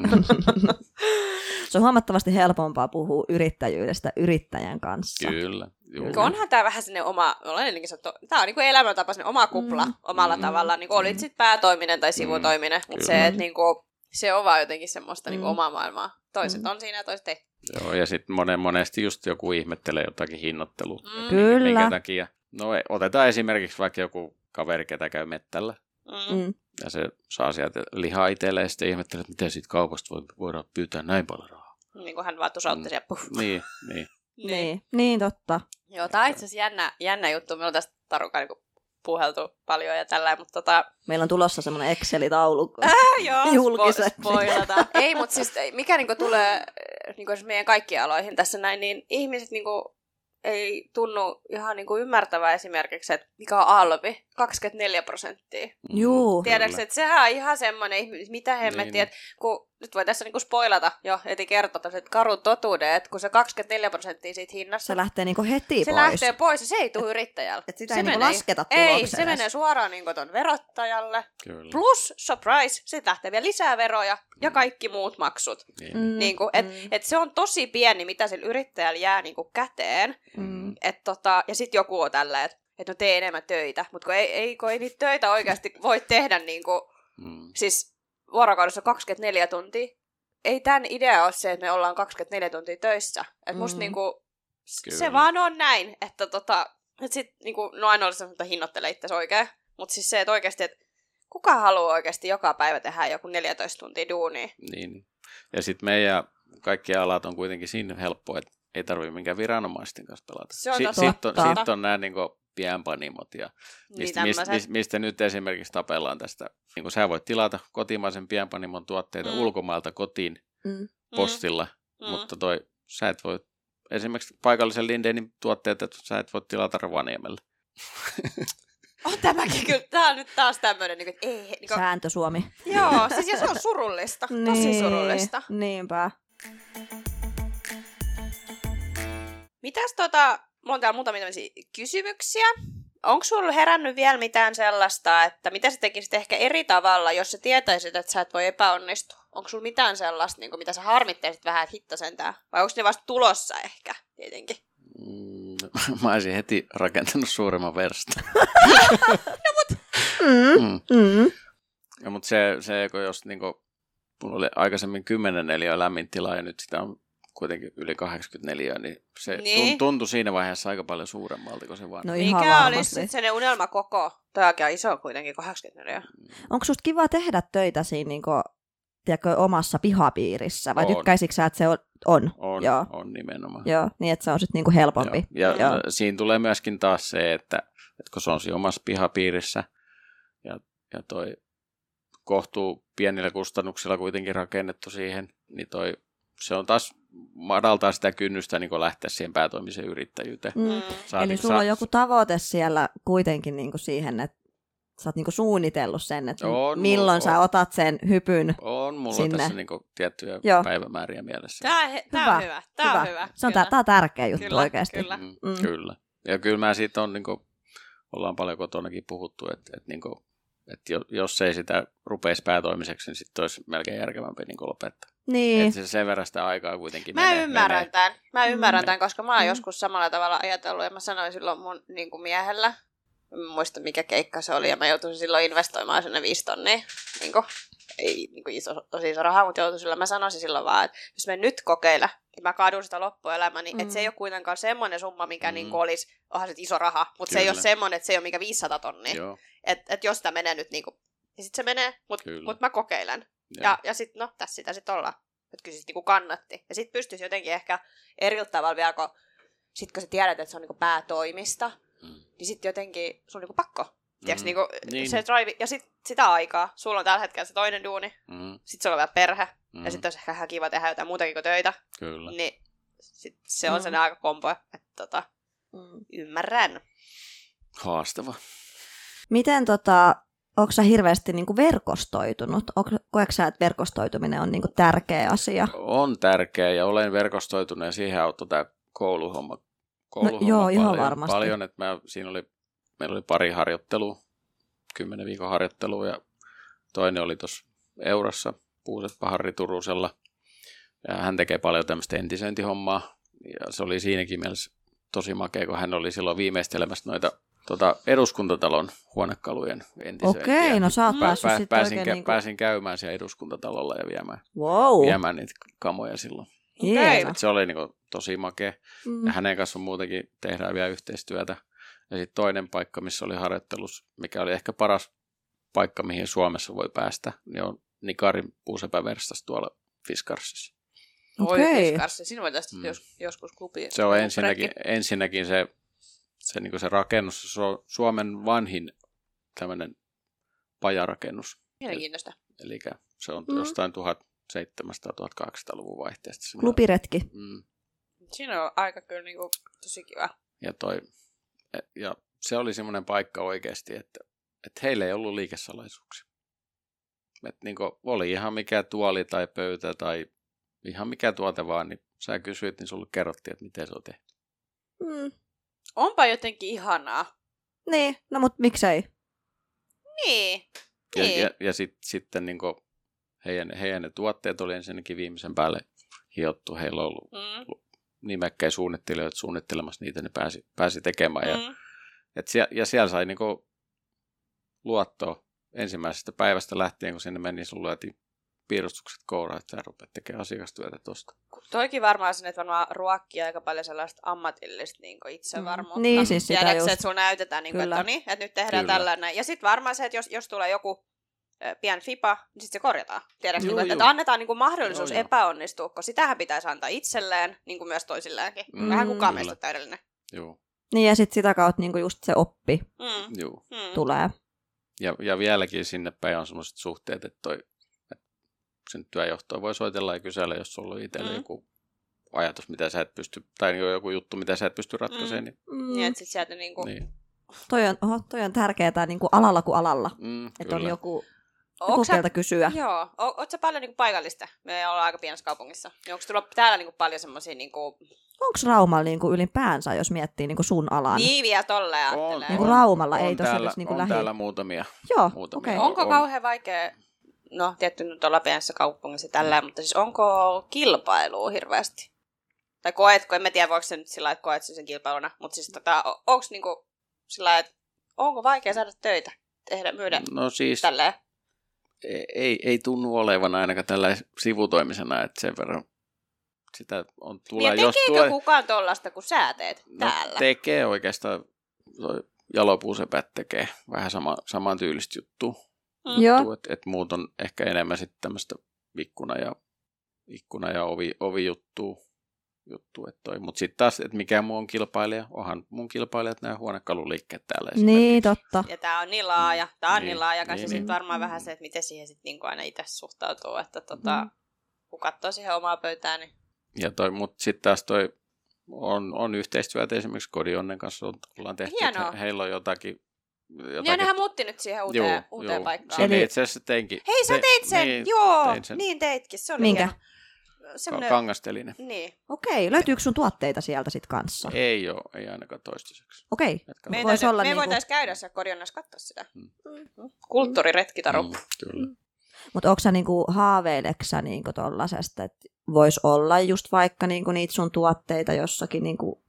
Se on huomattavasti helpompaa puhua yrittäjyydestä yrittäjän kanssa. Kyllä. Juu. Onhan tämä vähän sinne oma, olen ennenkin sanottu, tämä on niinku elämäntapa, sinne oma kupla Mm. omalla Mm. tavallaan, niin olit sitten päätoiminen tai sivutoiminen, mutta Kyllä. se, että niinku, se on vaan jotenkin semmoista niinku Mm. omaa maailmaa. Toiset Mm. on siinä ja toiset ei. Joo, ja sitten monen, monesti just joku ihmettelee jotakin hinnoittelua. Mm. Kyllä. Minkä takia? No otetaan esimerkiksi vaikka joku kaveri, ketä käy mettällä. Mm. Mm. Ja se saa sieltä lihaa itselleen ja sitten ihmettelee, että miten siitä kaupasta voi, voidaan pyytää näin paljon rahaa. Niin kuin hän vaan tusautti Mm. siellä. Puh. Niin, niin. Niin. niin, totta. Joo, tämä on itse asiassa jännä, jännä juttu. Me on tästä Tarukan niin puheltu paljon ja tällä, mutta tota... Meillä on tulossa semmoinen Excel-taulukko. Äh, joo, Julkiset. spo- spoilata. ei, mutta siis ei, mikä niinku tulee äh, niinku meidän kaikkiin aloihin tässä näin, niin ihmiset niinku ei tunnu ihan niinku ymmärtävää esimerkiksi, että mikä on alvi, 24 prosenttia. Juu. Tiedätkö, että sehän on ihan semmoinen, mitä hemmettiä, Niin. että kun nyt voi tässä niinku spoilata jo, eti kertoa tämmöiset karut totuuden, että kun se 24 prosenttia siitä hinnasta, Se lähtee niinku heti se pois. lähtee pois ja se ei tule yrittäjälle. Et sitä se ei niinku menee- lasketa Ei, se edes. menee suoraan niinku ton verottajalle. Kyllä. Plus, surprise, sitten lähtee vielä lisää veroja ja kaikki muut maksut. Niin. Mm, Niin kuin, et, mm, et se on tosi pieni, mitä sillä yrittäjällä jää niinku käteen. mm. Et tota, ja sitten joku on tällä, että et no tee enemmän töitä. Mutta kun ei, ei, kun ei niitä töitä oikeasti voi tehdä niinku, Mm. siis vuorokaudessa 24 tuntia. Ei tämän idea ole se, että me ollaan 24 tuntia töissä. Et musta Mm. niinku, Kyllä. se vaan on näin, että tota, et sit niinku, no aina olisi että hinnoittelee itse oikein. Mutta siis se, että oikeasti, että kuka haluaa oikeasti joka päivä tehdä joku 14 tuntia duunia? Niin. niin. Ja sitten meidän kaikki alat on kuitenkin siinä helppo, että ei tarvitse minkään viranomaisten kanssa pelata. Se on totta. Sitten on, sit on nämä niin pienpanimot, ja Niin mistä, mistä, mistä, nyt esimerkiksi tapellaan tästä. Niin kuin sä voit tilata kotimaisen pienpanimon tuotteita Mm. mm. ulkomailta kotiin Mm. postilla, Mm. mm. mutta toi, sä et voi, esimerkiksi paikallisen Lindenin tuotteet, että sä et voi tilata Rovaniemelle. On tämäkin kyllä. Tää on nyt taas tämmöinen, niin kuin, ei, niin kuin, Sääntö Suomi. Joo, siis ja se on surullista. Tosi surullista. Niinpä. Mitäs tota, mulla on täällä muutamia tämmöisiä kysymyksiä. Onko sulla herännyt vielä mitään sellaista, että mitä sä tekisit ehkä eri tavalla, jos sä tietäisit, että sä et voi epäonnistua? Onko sulla mitään sellaista, niin mitä sä harmittaisit vähän, että hitto sentään? Vai onko ne vasta tulossa ehkä, tietenkin? Mm, mä olisin heti rakentanut suuremman verstan. Mm. Mm. Mm. Ja, mutta se, se kun jos niin kuin, mulla oli aikaisemmin 10 neliöä lämmin tila ja nyt sitä on kuitenkin yli 84, niin se Niin. niin. tuntui siinä vaiheessa aika paljon suuremmalta kuin se vaan. No ihan Mikä varmasti. olisi sitten sellainen unelmakoko? Toi on aika iso kuitenkin, 84. Onko susta kiva tehdä töitä siinä niinku, tiedätkö, omassa pihapiirissä? Vai On. tykkäisikö sä, että se on? On, on, joo. on nimenomaan. joo. Niin, että se on sitten niinku helpompi. Joo. Ja Joo. siinä tulee myöskin taas se, että, että kun se on siinä omassa pihapiirissä ja, ja toi kohtuu pienillä kustannuksilla kuitenkin rakennettu siihen, niin toi, se on taas madaltaa sitä kynnystä niin lähteä siihen päätoimiseen yrittäjyyteen. Mm. Mm. Saa Eli niinku- sulla saa- on joku tavoite siellä kuitenkin niinku siihen, että sä oot niinku suunnitellut sen, että On, milloin on. sä otat sen hypyn. On mulla sinne. tässä niinku tiettyjä Joo. päivämääriä mielessä. He- tää Hyvä, on hyvä. Tää on hyvä. Se on, kyllä. tää, tää on tärkeä juttu Kyllä, oikeasti. kyllä. Mm, Mm. Kyllä. Ja kyllä mä siitä on, niinku, ollaan paljon kotonakin puhuttu, että, että, niinku, että jo- jos ei sitä rupeisi päätoimiseksi, niin sitten olisi melkein järkevämpi niinku lopettaa. Niin. Että se sen verran sitä aikaa kuitenkin Mä menee. ymmärrän menee. tämän. Mä ymmärrän Mm. tämän, koska mä oon Mm. joskus samalla tavalla ajatellut, ja mä sanoin silloin mun niin kuin miehellä, en muista mikä keikka se oli, ja mä joutuin silloin investoimaan sinne viisi tonnia. Niin kuin, ei niin kuin iso, tosi iso raha, mutta joutuin silloin, mä sanoisin silloin vaan, että jos me nyt kokeilla, niin mä kadun sitä loppuelämäni, mm. että se ei ole kuitenkaan semmoinen summa, mikä mm. niin olisi, onhan se iso raha, mutta se ei ole semmoinen, että se ei ole mikä 500 tonnia. Että et jos sitä menee nyt niin kuin, niin sitten se menee, mutta mut mä kokeilen. Ja, ja, ja sitten, no, tässä sitä sitten ollaan. Että kyllä se niin kannatti. Ja sitten pystyisi jotenkin ehkä eri tavalla vielä, kun, sit kun sä tiedät, että se on niin päätoimista, mm. niin sitten jotenkin sun on niin pakko. Mm. Niinku, niin. se drive, ja sit, sitä aikaa. Sulla on tällä hetkellä se toinen duuni, mm. sitten sulla on vielä perhe, mm. ja sitten olisi ehkä ihan kiva tehdä jotain muutakin kuin töitä. Kyllä. Niin sit se on mm. sen aika kompo, että tota, mm. ymmärrän. Haastava. Miten tota, onko sä hirveästi niin kuin verkostoitunut? Koetko sä, että verkostoituminen on niin kuin tärkeä asia? On tärkeä ja olen verkostoitunut ja siihen auttoi tämä kouluhomma. kouluhomma no, joo, paljon, ihan varmasti. Paljon, että mä, siinä oli, meillä oli pari harjoittelua, kymmenen viikon harjoittelua ja toinen oli tuossa Eurassa, Puusetpa Harri Turusella. Ja hän tekee paljon tämmöistä entisöintihommaa ja se oli siinäkin mielessä tosi makea, kun hän oli silloin viimeistelemässä noita tota, eduskuntatalon huonekalujen entisöintiä. Okei, no sä oot päässyt pää, pääsin, kä- niinku... pääsin käymään siellä eduskuntatalolla ja viemään, wow. viemään niitä kamoja silloin. Okay. Se oli niinku tosi makea. Mm. Ja hänen kanssa muutenkin tehdään vielä yhteistyötä. Ja sitten toinen paikka, missä oli harjoittelus, mikä oli ehkä paras paikka, mihin Suomessa voi päästä, niin on Nikarin puusepäverstas tuolla Fiskarsissa. Okei. Okay. Fiskarsi, sinun voitaisiin mm. jos, joskus klubi. Se on ensinnäkin, ensinnäkin se se, niin se rakennus, se on Suomen vanhin tämmöinen pajarakennus. Mielenkiintoista. Eli se on mm. jostain 1700-1800-luvun vaihteesta. Klubiretki. Mm. Siinä on aika kyllä niin kuin, tosi kiva. Ja, toi, ja se oli semmoinen paikka oikeasti, että, että heillä ei ollut liikesalaisuuksia. Et niin oli ihan mikä tuoli tai pöytä tai ihan mikä tuote vaan, niin sä kysyit, niin sulle kerrottiin, että miten se on tehty. Mm. Onpa jotenkin ihanaa. Niin, no mut miksei? Niin. Ja, niin. ja, ja sit, sitten niin heidän, heidän ne tuotteet oli ensinnäkin viimeisen päälle hiottu. Heillä on ollut mm. Nimekkäin suunnittelijoita suunnittelemassa niitä, ne pääsi, pääsi tekemään. Mm. Ja, et siellä, ja siellä sai niin luottoa ensimmäisestä päivästä lähtien, kun sinne meni, niin sulla lyötiin piirustukset kouraan, että sä rupeat tekemään asiakastyötä tuosta. Toikin varmaan sen, että varmaan ruokkii aika paljon sellaista ammatillista niin itsevarmuutta. Mm. Niin, siis sitä Tiedätkö, just. että sun näytetään, niin kuin, että, no niin, että nyt tehdään Kyllä. tällainen. Ja sitten varmaan se, että jos, jos tulee joku pian fipa, niin sitten se korjataan. Tiedätkö, juu, niin että annetaan niin kuin mahdollisuus joo, epäonnistua, koska sitähän pitäisi antaa itselleen, niin kuin myös toisilleenkin. Mm, Vähän kukaan meistä täydellinen. Joo. Niin, ja sitten sitä kautta niin kuin just se oppi mm. Mm. tulee. Ja, ja vieläkin sinne päin on sellaiset suhteet, että toi sen työjohtoa voi soitella ja kysellä, jos sulla on itsellä mm. joku ajatus, mitä sä et pysty, tai joku juttu, mitä sä et pysty ratkaisemaan. Mm. Niin, mm. niin että sit sieltä niinku... Niin. Toi on, oho, toi on tärkeää niin kuin alalla kuin alalla, mm, että on joku, sä, kysyä. Joo, o, oot sä paljon niin kuin paikallista? Me ollaan aika pienessä kaupungissa. Niin onko tullut täällä niin kuin paljon semmoisia... Niin kuin... Onko Raumalla niin kuin ylipäänsä, jos miettii niin kuin sun alan? Niin, vielä tolleen on, niin kuin Raumalla on, ei tosiaan täällä, niin kuin on lähi... täällä muutamia. Joo, muutamia. Okay. Onko on, kauhean vaikea no tietty nyt ollaan pienessä kaupungissa tällä, mm. mutta siis onko kilpailua hirveästi? Tai koetko, en mä tiedä voiko se nyt sillä että koet sen kilpailuna, mutta siis tota, onko niinku sillä että onko vaikea saada töitä, tehdä, myydä no siis, tälleen? Ei, ei, ei tunnu olevan ainakaan tällä sivutoimisena, että sen verran sitä on tulee, niin jos tulee... kukaan tollasta kuin sä teet no, täällä? tekee oikeastaan, jalopuusepät tekee vähän sama, saman tyylistä juttua. Mm. Joo. Että et muut on ehkä enemmän sitten tämmöistä ikkuna- ja, ikkuna- ja ovi, ovijuttua. Juttu, että Mutta sitten taas, että mikä muu on kilpailija, onhan mun kilpailijat nämä huonekaluliikkeet täällä Niin, totta. Ja tämä on niin laaja, tämä on niin, niin laaja, niin, ja sitten niin. varmaan vähän se, että miten siihen sitten niinku aina itse suhtautuu, että tota, mm. kun katsoo siihen omaa pöytään, niin... Ja toi, mutta sitten taas toi on, on yhteistyötä esimerkiksi Kodionnen kanssa ollaan tehty, Hienoa. että he, heillä on jotakin Jotakin... Ja nehän muutti nyt siihen uuteen, juu, uuteen juu. paikkaan. Eli itse asiassa teinkin. Hei, sä teit sen! Niin, Joo, tein sen. niin teitkin. Se oli Minkä? Semmoinen... Kangasteline. Niin. Okei, löytyykö sun tuotteita sieltä sitten kanssa? Ei ole, ei ainakaan toistaiseksi. Okei. Me, Vois olla me niinku... voitaisiin käydä siellä korjonnassa katsoa sitä. Hmm. Mm. Kulttuuriretkitaru. Mm, kyllä. Mm. Mutta onko sä niinku, haaveileksä niinku tollasesta, että vois olla just vaikka niinku niitä sun tuotteita jossakin niinku...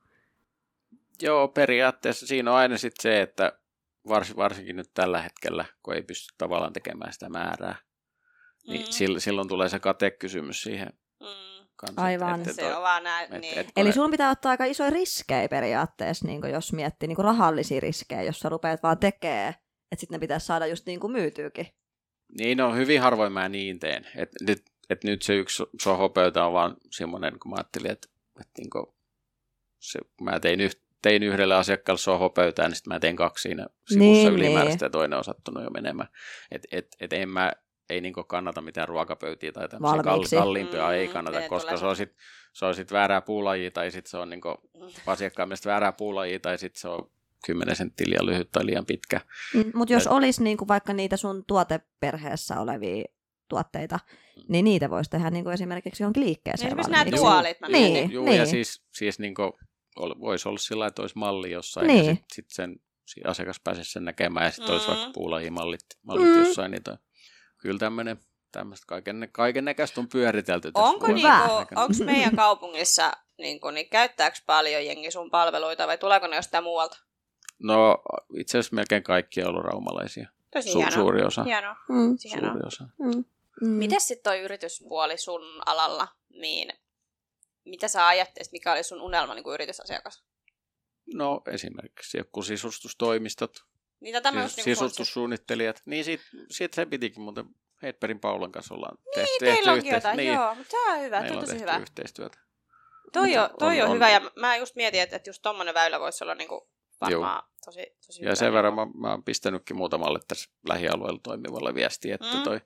Joo, periaatteessa siinä on aina sitten se, että vars, varsinkin nyt tällä hetkellä, kun ei pysty tavallaan tekemään sitä määrää, niin Mm. sil, silloin tulee se katekysymys siihen Mm. kanssa. Aivan. Se on vaan näin, et, niin. et, Eli sun pitää ottaa aika isoja riskejä periaatteessa, niin jos miettii niin rahallisia riskejä, jos sä rupeat vaan tekee, että sitten ne pitäisi saada just niin kuin myytyykin. Niin on, hyvin harvoin mä niin teen. Et nyt, et nyt se yksi sohopöytä on vaan semmoinen, kun mä ajattelin, että, että niin se, mä tein, yh, tein yhdelle asiakkaalle sohopöytään, niin sitten mä tein kaksi siinä sivussa Niin, ylimääräistä ja toinen on sattunut jo menemään. Et, et, et en mä, ei niin kannata mitään ruokapöytiä tai tämmöisiä kalliimpia, Mm, ei kannata, koska se on sit, se on sit väärää puulajia tai sitten se on niin asiakkaan mielestä väärää puulajia tai sitten se on 10 senttiä liian lyhyt tai liian pitkä. Mutta jos Et- olisi niin kuin vaikka niitä sun tuoteperheessä olevia tuotteita, niin niitä voisi tehdä niin kuin esimerkiksi johonkin liikkeeseen. Esimerkiksi nämä tuolit mä Niin, mietin. Juu, niin. ja siis, siis niin kuin, voisi olla sillä että olisi malli jossain, Niin. ja sitten sit sen si- asiakas pääsisi sen näkemään, ja sitten olisi Mm. vaikka puulajimallit mallit Mm. jossain. Niin toi, kyllä tämmöinen, tämmöistä kaiken, kaiken näköistä on pyöritelty. tässä Onko, niinku, onko meidän kaupungissa, niinku, niin käyttääkö paljon jengi sun palveluita vai tuleeko ne jostain muualta? No itse asiassa melkein kaikki on ollut raumalaisia. Tosi Su- hienoa. suuri osa. Hienoa. Mm, hienoa. Suuri osa. mm, mm. Miten sitten toi yrityspuoli sun alalla, niin mitä sä ajattelit, mikä oli sun unelma niin kuin yritysasiakas? No esimerkiksi joku sisustustoimistot, Niin tätä mä sis- just niin sisustussuunnittelijat. Niin siitä, siitä se pitikin muuten Hedbergin Paulan kanssa ollaan tehty, Niin, tehty teillä onkin yhteis- jotain, niin, joo, mutta tämä on hyvä, tämä on tosi tehty hyvä. yhteistyötä. Toi on, toi on, on- hyvä, ja mä just mietin, että, että just tommonen väylä voisi olla niinku varmaan tosi, tosi hyvä. Ja sen verran niinku. mä, mä oon pistänytkin muutamalle tässä lähialueella toimivalle viestiä, että, Mm. toi,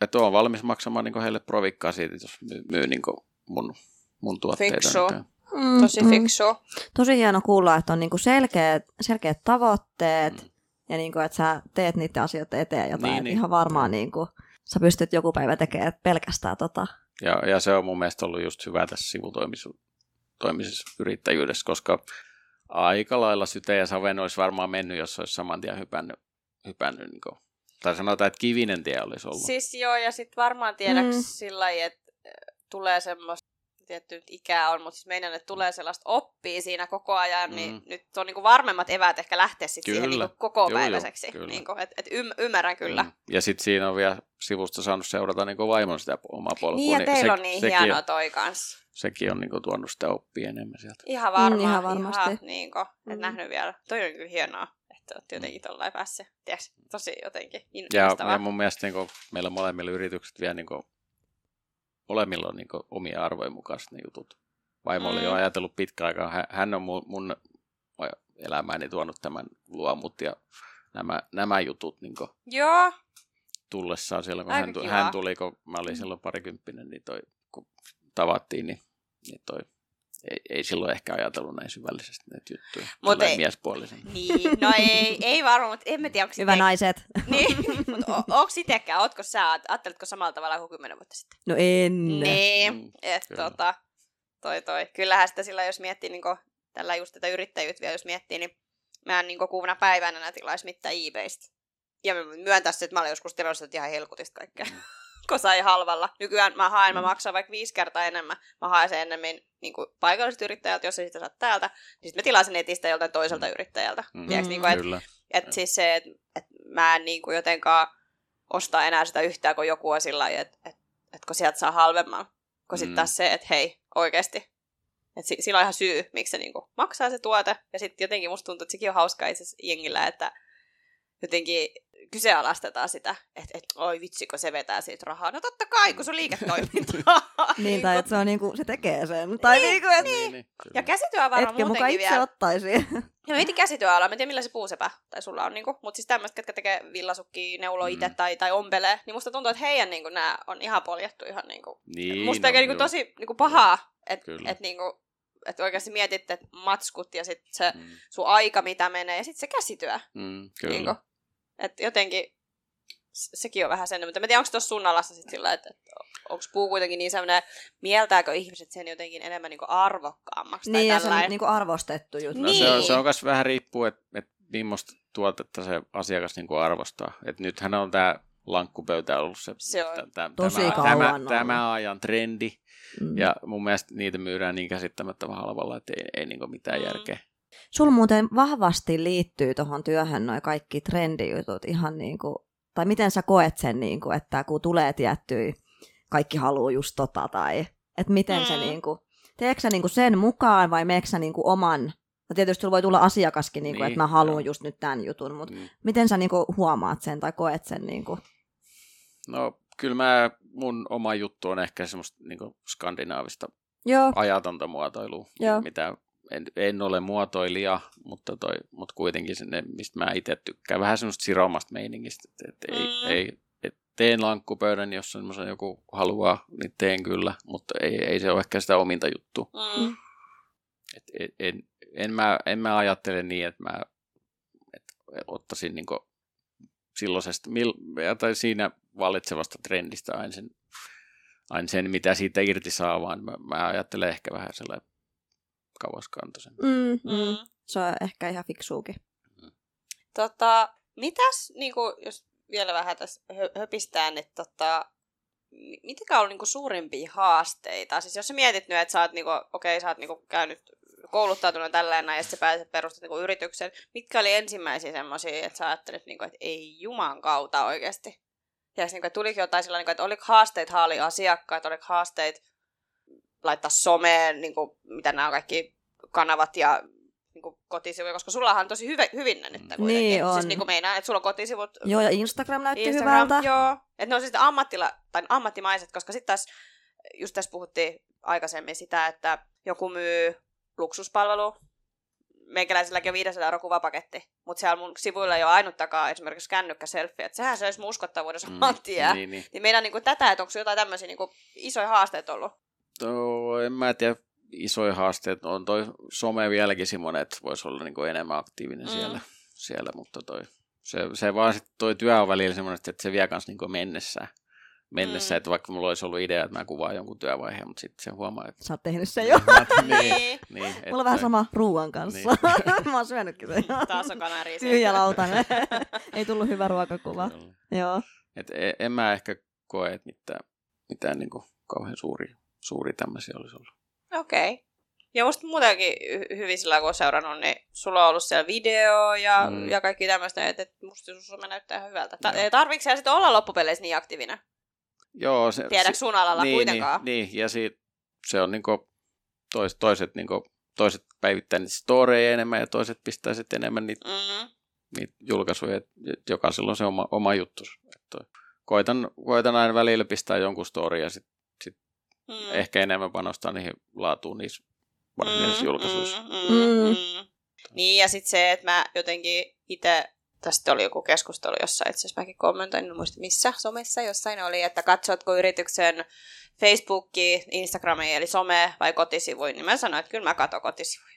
että on valmis maksamaan niin heille provikkaa siitä, jos myy, myy niin mun, mun tuotteita. Fiksu. Nyt. Mm, Tosi mm. fiksu. Tosi hieno kuulla, että on niinku selkeät, selkeät tavoitteet Mm. ja niinku, että sä teet niiden asioiden eteen jotain. Niin, Niin. Ihan varmaan niinku, sä pystyt joku päivä tekemään pelkästään tota. Ja, ja se on mun mielestä ollut just hyvä tässä sivutoimisessa yrittäjyydessä, koska aika lailla syteen ja saven olisi varmaan mennyt, jos olisi saman tien hypännyt, hypännyt niin kuin, tai sanotaan, että kivinen tie olisi ollut. Siis joo, ja sitten varmaan tiedäks Mm. sillä lailla, että äh, tulee semmoista, tietty ikää on, mutta siis meidän, että tulee sellaista oppia siinä koko ajan, mm. niin Mm. nyt on niinku varmemmat eväät ehkä lähteä sitten siihen Kyllä. niinku koko Joo, päiväiseksi. joo, kyllä. Niinku, et, et ym, ymmärrän kyllä. Mm. Ja sitten siinä on vielä sivusta saanut seurata niin vaimon sitä omaa polkua. Niin, ja teillä se, on niin sekin, hienoa on, toi kans. sekin on niin kuin, tuonut sitä oppia enemmän sieltä. Ihan varmaan. Mm, ihan varmasti. Ihan, niinku, et Mm. nähnyt vielä. Toi on kyllä hienoa, että oot jotenkin tollain päässyt. Tiedätkö, tosi jotenkin Ja, innostavaa. ja mun mielestä niin kuin, meillä molemmilla yritykset vielä niin kuin, molemmilla on niin kuin, omia arvojen mukaiset ne jutut. Vaimo oli Mm. jo ajatellut pitkä aikaa. Hän, hän on mun, mun elämääni tuonut tämän luomut ja nämä, nämä jutut niin kuin, Joo, tullessaan silloin, kun Aika hän, kiva. hän tuli, kun mä olin silloin parikymppinen, niin toi, kun tavattiin, niin, niin toi, ei, ei silloin ehkä ajatellut näin syvällisesti näitä juttuja. Mut Tälleen ei- Miespuolisen. niin. No ei, ei varmaan, mutta en mä tiedä, onko Hyvä naiset. Niin, mutta onko itsekään, ootko sä, ajatteletko samalla tavalla kuin kymmenen vuotta sitten? No en. Niin, Mm, että tota, toi toi. Kyllähän sitä sillä, jos miettii niin tällä just tätä yrittäjyyttä vielä, jos miettii, niin mä en niin kuuna päivänä enää tilaisi mitään eBaystä. Ja mä myöntää se, että mä olen joskus tilannut ihan helkutista kaikkea. Kun sai halvalla. Nykyään mä haen, mä maksan vaikka viisi kertaa enemmän. Mä haen sen enemmän niin paikalliset yrittäjältä, jos ei sitä saa täältä. Niin sitten mä tilaan sen netistä joltain toiselta yrittäjältä. Mm, Tiedätkö, niin kuin, että Kyllä. et siis se, että et mä en niinku jotenkaan osta enää sitä yhtään, kun joku on sillä että et, et kun sieltä saa halvemman. Kun sitten Mm. taas se, että hei, oikeasti. Että si- sillä on ihan syy, miksi se niinku maksaa se tuote. Ja sitten jotenkin musta tuntuu, että sekin on hauskaa itse jengillä, että jotenkin kyseenalaistetaan sitä, että et, oi vitsi, kun se vetää siitä rahaa. No totta kai, kun se on liiketoimintaa. Niin, tai että se, on niinku, se tekee sen. Tai niin, niinku, et, Niin, niin, kyllä. Ja käsityövarma etkä mukaan muutenkin itse vielä. ottaisi. Ja mietin käsityöalaa, mä en tiedä millä se puusepä tai sulla on, niinku, mutta siis tämmöiset, ketkä tekee villasukkia, neuloo itse Mm. tai, tai ompelee, niin musta tuntuu, että heidän niinku, nämä on ihan poljettu ihan niinku, Niin, musta no, tekee niinku, tosi niinku, pahaa, että et, niinku, et oikeasti mietit, että matskut ja sitten se Mm, sun aika, mitä menee, ja sitten se käsityö. mm, kyllä. Niinku, että jotenkin sekin on vähän sen, mutta mä tiedän, onko tuossa sun alassa sit sillä, että, että onko puu kuitenkin niin sellainen, mieltääkö ihmiset sen jotenkin enemmän niinku arvokkaammaksi Niin, ja tai se on tällainen. niinku arvostettu juttu. No se on, Niin. se on myös vähän riippuu, että et millaista tuotetta se asiakas niinku arvostaa. Et nythän on tämä lankkupöytä ollut se, Se on. tä- tä- Tosi tämä, kauan tämä, ollut. tämä ajan trendi. Mm. Ja mun mielestä niitä myydään niin käsittämättömän halvalla, että ei, ei niinku mitään Mm. järkeä. Sul muuten vahvasti liittyy tuohon työhön noin kaikki trendijutut ihan niin kuin, tai miten sä koet sen, niin kuin, että kun tulee tiettyä, kaikki haluaa just tota, tai että miten mm. se niin kuin, teekö sä niin kuin sen mukaan vai meekö sä niin kuin oman, no tietysti sulla voi tulla asiakaskin, niin kuin, niin, että mä haluan joo. just nyt tämän jutun, mutta mm. miten sä niin kuin huomaat sen tai koet sen? Niin kuin? No kyllä mä, mun oma juttu on ehkä semmoista niin skandinaavista Joo. ajatonta muotoilua, Joo. mitä en, en ole muotoilija, mutta, toi, mutta kuitenkin sinne, mistä mä itse tykkään. Vähän semmoista siromasta meiningistä, että, että mm. ei, ei, et teen lankkupöydän, jos semmoisen joku haluaa, niin teen kyllä, mutta ei, ei se ole ehkä sitä ominta juttua. Mm. Et, en, en, en, mä, en mä ajattele niin, että mä et ottaisin niin silloisesta, mil, tai siinä vallitsevasta trendistä aina sen, aina sen, mitä siitä irti saa, vaan mä, mä ajattelen ehkä vähän sellainen kauaskantoisen. Mm, mm. Se on ehkä ihan fiksuukin. Mm. Tota, mitäs, niin kuin, jos vielä vähän tässä höpistään, että tota, mitkä on niinku suurimpia haasteita? Siis jos sä mietit nyt, että sä oot, niinku, okei, sä oot niinku käynyt kouluttautunut tällä ja sitten sä pääset perustamaan niinku yrityksen. Mitkä oli ensimmäisiä semmoisia, että sä ajattelit, niinku, että ei juman kautta oikeasti? Ja niinku, että tuliko jotain sellainen, niinku, että oliko haasteet haali asiakkaat, oliko haasteet laittaa someen, niinku, mitä nämä kaikki kanavat ja niinku kotisivuja, koska sullahan on tosi hyvä, hyvin nyt kuitenkin. Niin siis on. Siis niinku meinaa, että sulla on kotisivut. Joo, ja Instagram näytti Instagram, hyvältä. Joo, että ne on siis ammattila, tai ammattimaiset, koska sitten taas, just tässä puhuttiin aikaisemmin sitä, että joku myy luksuspalvelu, meikäläiselläkin on 500 euro kuvapaketti, mutta siellä mun sivuilla ei ole ainuttakaan esimerkiksi kännykkä selfie, että sehän se olisi mun uskottavuudessa mm. Niin, niin. niin meidän niin kuin, tätä, että onko jotain tämmöisiä niin kuin, isoja haasteita ollut? No, en mä tiedä, isoja haasteita on toi some vieläkin semmoinen, että voisi olla niin enemmän aktiivinen mm. siellä, siellä, mutta toi, se, se vaan sit toi työ on välillä semmoinen, että se vie kanssa niin mennessä mennessä, mm. että vaikka mulla olisi ollut idea, että mä kuvaan jonkun työvaiheen, mutta sitten se huomaa, että... Sä oot tehnyt sen jo. niin, niin, että... Mulla on vähän sama ruoan kanssa. Niin. mä oon syönytkin sen. Taas on kanari. Tyhjä lautanen. Ei tullut hyvä ruokakuva. Joo. Et e, en mä ehkä koe, että mitään, mitään niin kauhean suuri, suuri tämmöisiä olisi ollut. Okei. Okay. Ja musta muutenkin hyvin sillä kun on seurannut, niin sulla on ollut siellä video ja, mm. ja kaikki tämmöistä, että, että musta sun näyttää ihan hyvältä. Ta- tarviiko siellä sitten olla loppupeleissä niin aktiivinen? Joo. Se, Tiedätkö sun alalla niin, kuitenkaan? Niin, niin, ja siitä, se on niinku, tois, toiset, niinku, toiset päivittää niitä storeja enemmän ja toiset pistää sitten enemmän niitä, mm-hmm. niitä julkaisuja. Jokaisella on se oma, oma juttu. Että koitan, koitan aina välillä pistää jonkun story ja sitten sit mm. ehkä enemmän panostaa niihin laatuun niissä varsinaisissa mm, julkaisuissa. Mm, mm, mm. Mm. Niin, ja sitten se, että mä jotenkin itse tästä oli joku keskustelu jossa itse asiassa mäkin kommentoin, en muista missä somessa jossain oli, että katsotko yrityksen Facebooki, Instagrami eli some vai kotisivuja, niin mä sanoin, että kyllä mä katson kotisivuja.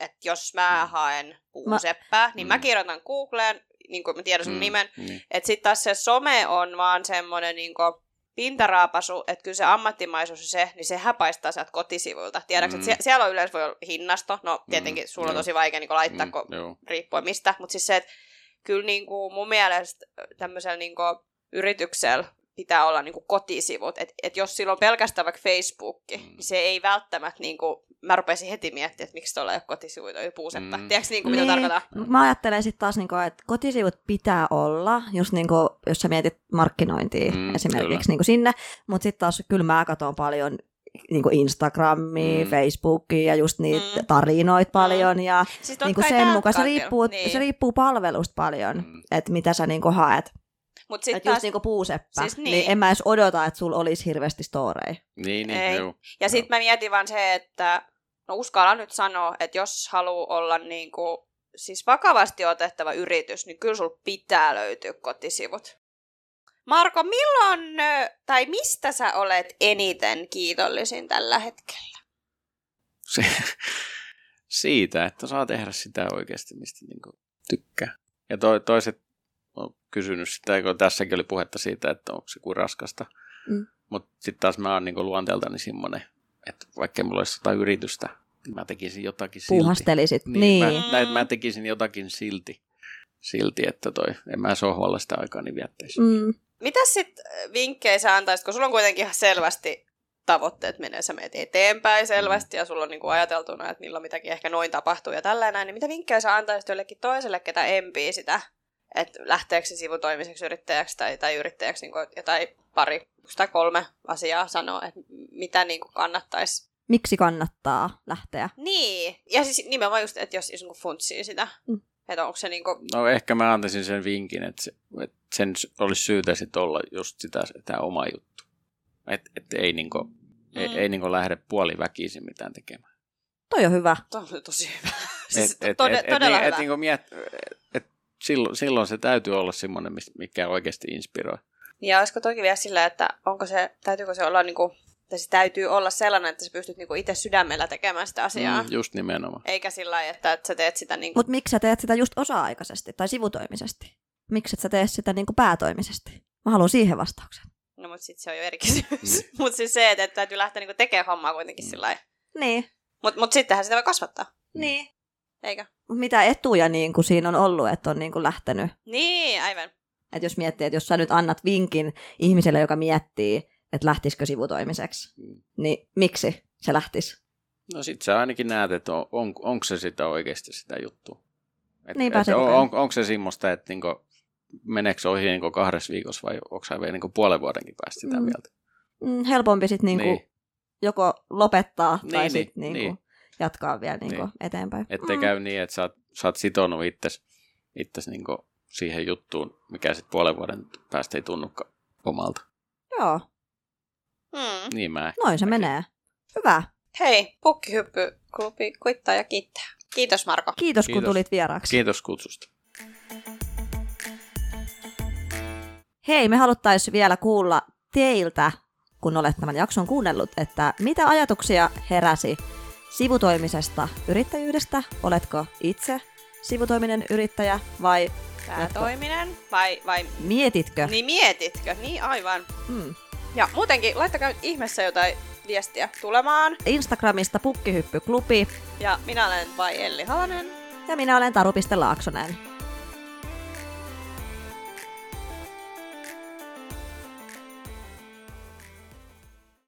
Että jos mä mm. haen puuseppää, mä... niin mä mm. kirjoitan Googleen, niin kuin mä tiedän sun mm. nimen, mm. että sitten taas se some on vaan semmoinen niin kuin, pintaraapasu, että kyllä se ammattimaisuus ja se, niin se paistaa sieltä kotisivuilta. Tiedätkö, mm. että siellä on yleensä voi olla hinnasto, no tietenkin mm, sulla on tosi vaikea niin laittaa, mm, kun riippuen mistä, mutta siis se, että kyllä niin kuin mun mielestä tämmöisellä niin kuin yrityksellä pitää olla niin kuin kotisivut. Että et jos sillä on pelkästään vaikka Facebook, mm. niin se ei välttämättä, niin kuin, mä rupesin heti miettimään, että miksi tuolla ei ole kotisivuita, ei puuseppä. Mm. Tiedätkö niin kuin, mitä niin. tarkoittaa? Mä ajattelen sitten taas, niin kuin, että kotisivut pitää olla, just niin kuin, jos sä mietit markkinointia mm, esimerkiksi niin kuin sinne, mutta sitten taas kyllä mä katson paljon niin kuin Instagramia, mm. Facebookia ja just niitä mm. tarinoita paljon mm. ja siis niin kuin sen mukaan se riippuu, niin. se riippuu palvelusta paljon, mm. että mitä sä niin kuin haet. Mut sit taas, just niinku puuseppä, siis niin. niin en mä edes odota, että sulla olisi hirveästi storeja. Niin, niin, Ei. Joo. Ja sitten mä mietin vaan se, että no uskalla nyt sanoa, että jos haluaa olla niinku, siis vakavasti otettava yritys, niin kyllä sulla pitää löytyä kotisivut. Marko, milloin tai mistä sä olet eniten kiitollisin tällä hetkellä? Se, siitä, että saa tehdä sitä oikeasti, mistä niin tykkää. Ja to, toiset kysynyt sitä, kun tässäkin oli puhetta siitä, että onko se kuin raskasta. Mm. Mutta sitten taas mä oon niin luonteeltani semmoinen, että vaikka mulla olisi jotain yritystä, niin mä tekisin jotakin silti. Puhastelisit, niin. niin. Mä, näin, mä tekisin jotakin silti, silti että toi, en mä sohvalla sitä aikaa niin viettäisi. Mm. Mitä sitten vinkkejä sä antaisit, kun sulla on kuitenkin ihan selvästi tavoitteet menee, sä menet eteenpäin selvästi ja sulla on niin kuin ajateltuna, että milloin mitäkin ehkä noin tapahtuu ja tällainen, niin mitä vinkkejä sä antaisit jollekin toiselle, ketä empii sitä, että lähteekö se sivutoimiseksi yrittäjäksi tai, tai yrittäjäksi niin kuin jotain pari tai kolme asiaa sanoa, että mitä niin kuin kannattaisi. Miksi kannattaa lähteä? Niin, ja siis nimenomaan just, että jos, jos niin kuin funtsii sitä, Mm. että onko se niin kuin, No ehkä mä antaisin sen vinkin, että, se, että sen olisi syytä sitten olla just sitä, tämä oma juttu. Että et ei, niinku, mm. ei, ei niinku lähde puoliväkisin mitään tekemään. Toi on hyvä. Tuo on tosi hyvä. Et, siis et, tod- et, todella et, hyvä. et, niinku miet, et silloin, silloin se täytyy olla semmoinen, mikä oikeasti inspiroi. Ja olisiko toki vielä sillä, että onko se, täytyykö se olla niinku, tai se täytyy olla sellainen, että sä pystyt niinku itse sydämellä tekemään sitä asiaa. Mm, just nimenomaan. Eikä sillä lailla, että, että sä teet sitä niinku... Mutta miksi sä teet sitä just osa-aikaisesti tai sivutoimisesti? Miksi et sä tee sitä niinku päätoimisesti? Mä haluan siihen vastauksen. No mutta sit se on jo eri kysymys. Mm. mutta siis se, että, että täytyy lähteä niinku tekemään hommaa kuitenkin Mm. sillä lailla. Niin. Mutta mut sittenhän sitä voi kasvattaa, Niin. Eikö? Mitä etuja niin kuin siinä on ollut, että on niin kuin lähtenyt? Niin, aivan. Että jos miettii, että jos sä nyt annat vinkin ihmiselle, joka miettii, että lähtisikö sivutoimiseksi, Mm. niin miksi se lähtisi? No sit sä ainakin näet, että on, on, onko se sitä oikeasti sitä juttua. Et, Niin, et on, on, onko se semmoista, että niinku, meneekö se ohi niinku kahdessa viikossa vai onko se vielä niinku puolen vuodenkin päästä sitä Mm. mieltä? Mm, helpompi sitten niinku Niin. joko lopettaa Niin, tai niin, sitten niinku niin. Jatkaa vielä niinku Niin. eteenpäin. Ettei mm. käy niin, että sä oot, sä oot sitonut itses, itses niinku siihen juttuun, mikä sitten puolen vuoden päästä ei tunnukaan omalta. Joo, Mm. Niin mä noin se näkisin. menee. Hyvä. Hei, pukkihyppyklubi kuittaa ja kiittää. Kiitos Marko. Kiitos, kun Kiitos. tulit vieraaksi. Kiitos kutsusta. Hei, me haluttaisiin vielä kuulla teiltä, kun olet tämän jakson kuunnellut, että mitä ajatuksia heräsi sivutoimisesta yrittäjyydestä? Oletko itse sivutoiminen yrittäjä vai Päätoiminen vai, vai mietitkö? niin mietitkö? Niin aivan. Mm. Ja muutenkin, laittakaa nyt ihmeessä jotain viestiä tulemaan. Instagramista pukkihyppyklubi Ja minä olen vai Elli Halonen. ja minä olen Taru.Laaksonen.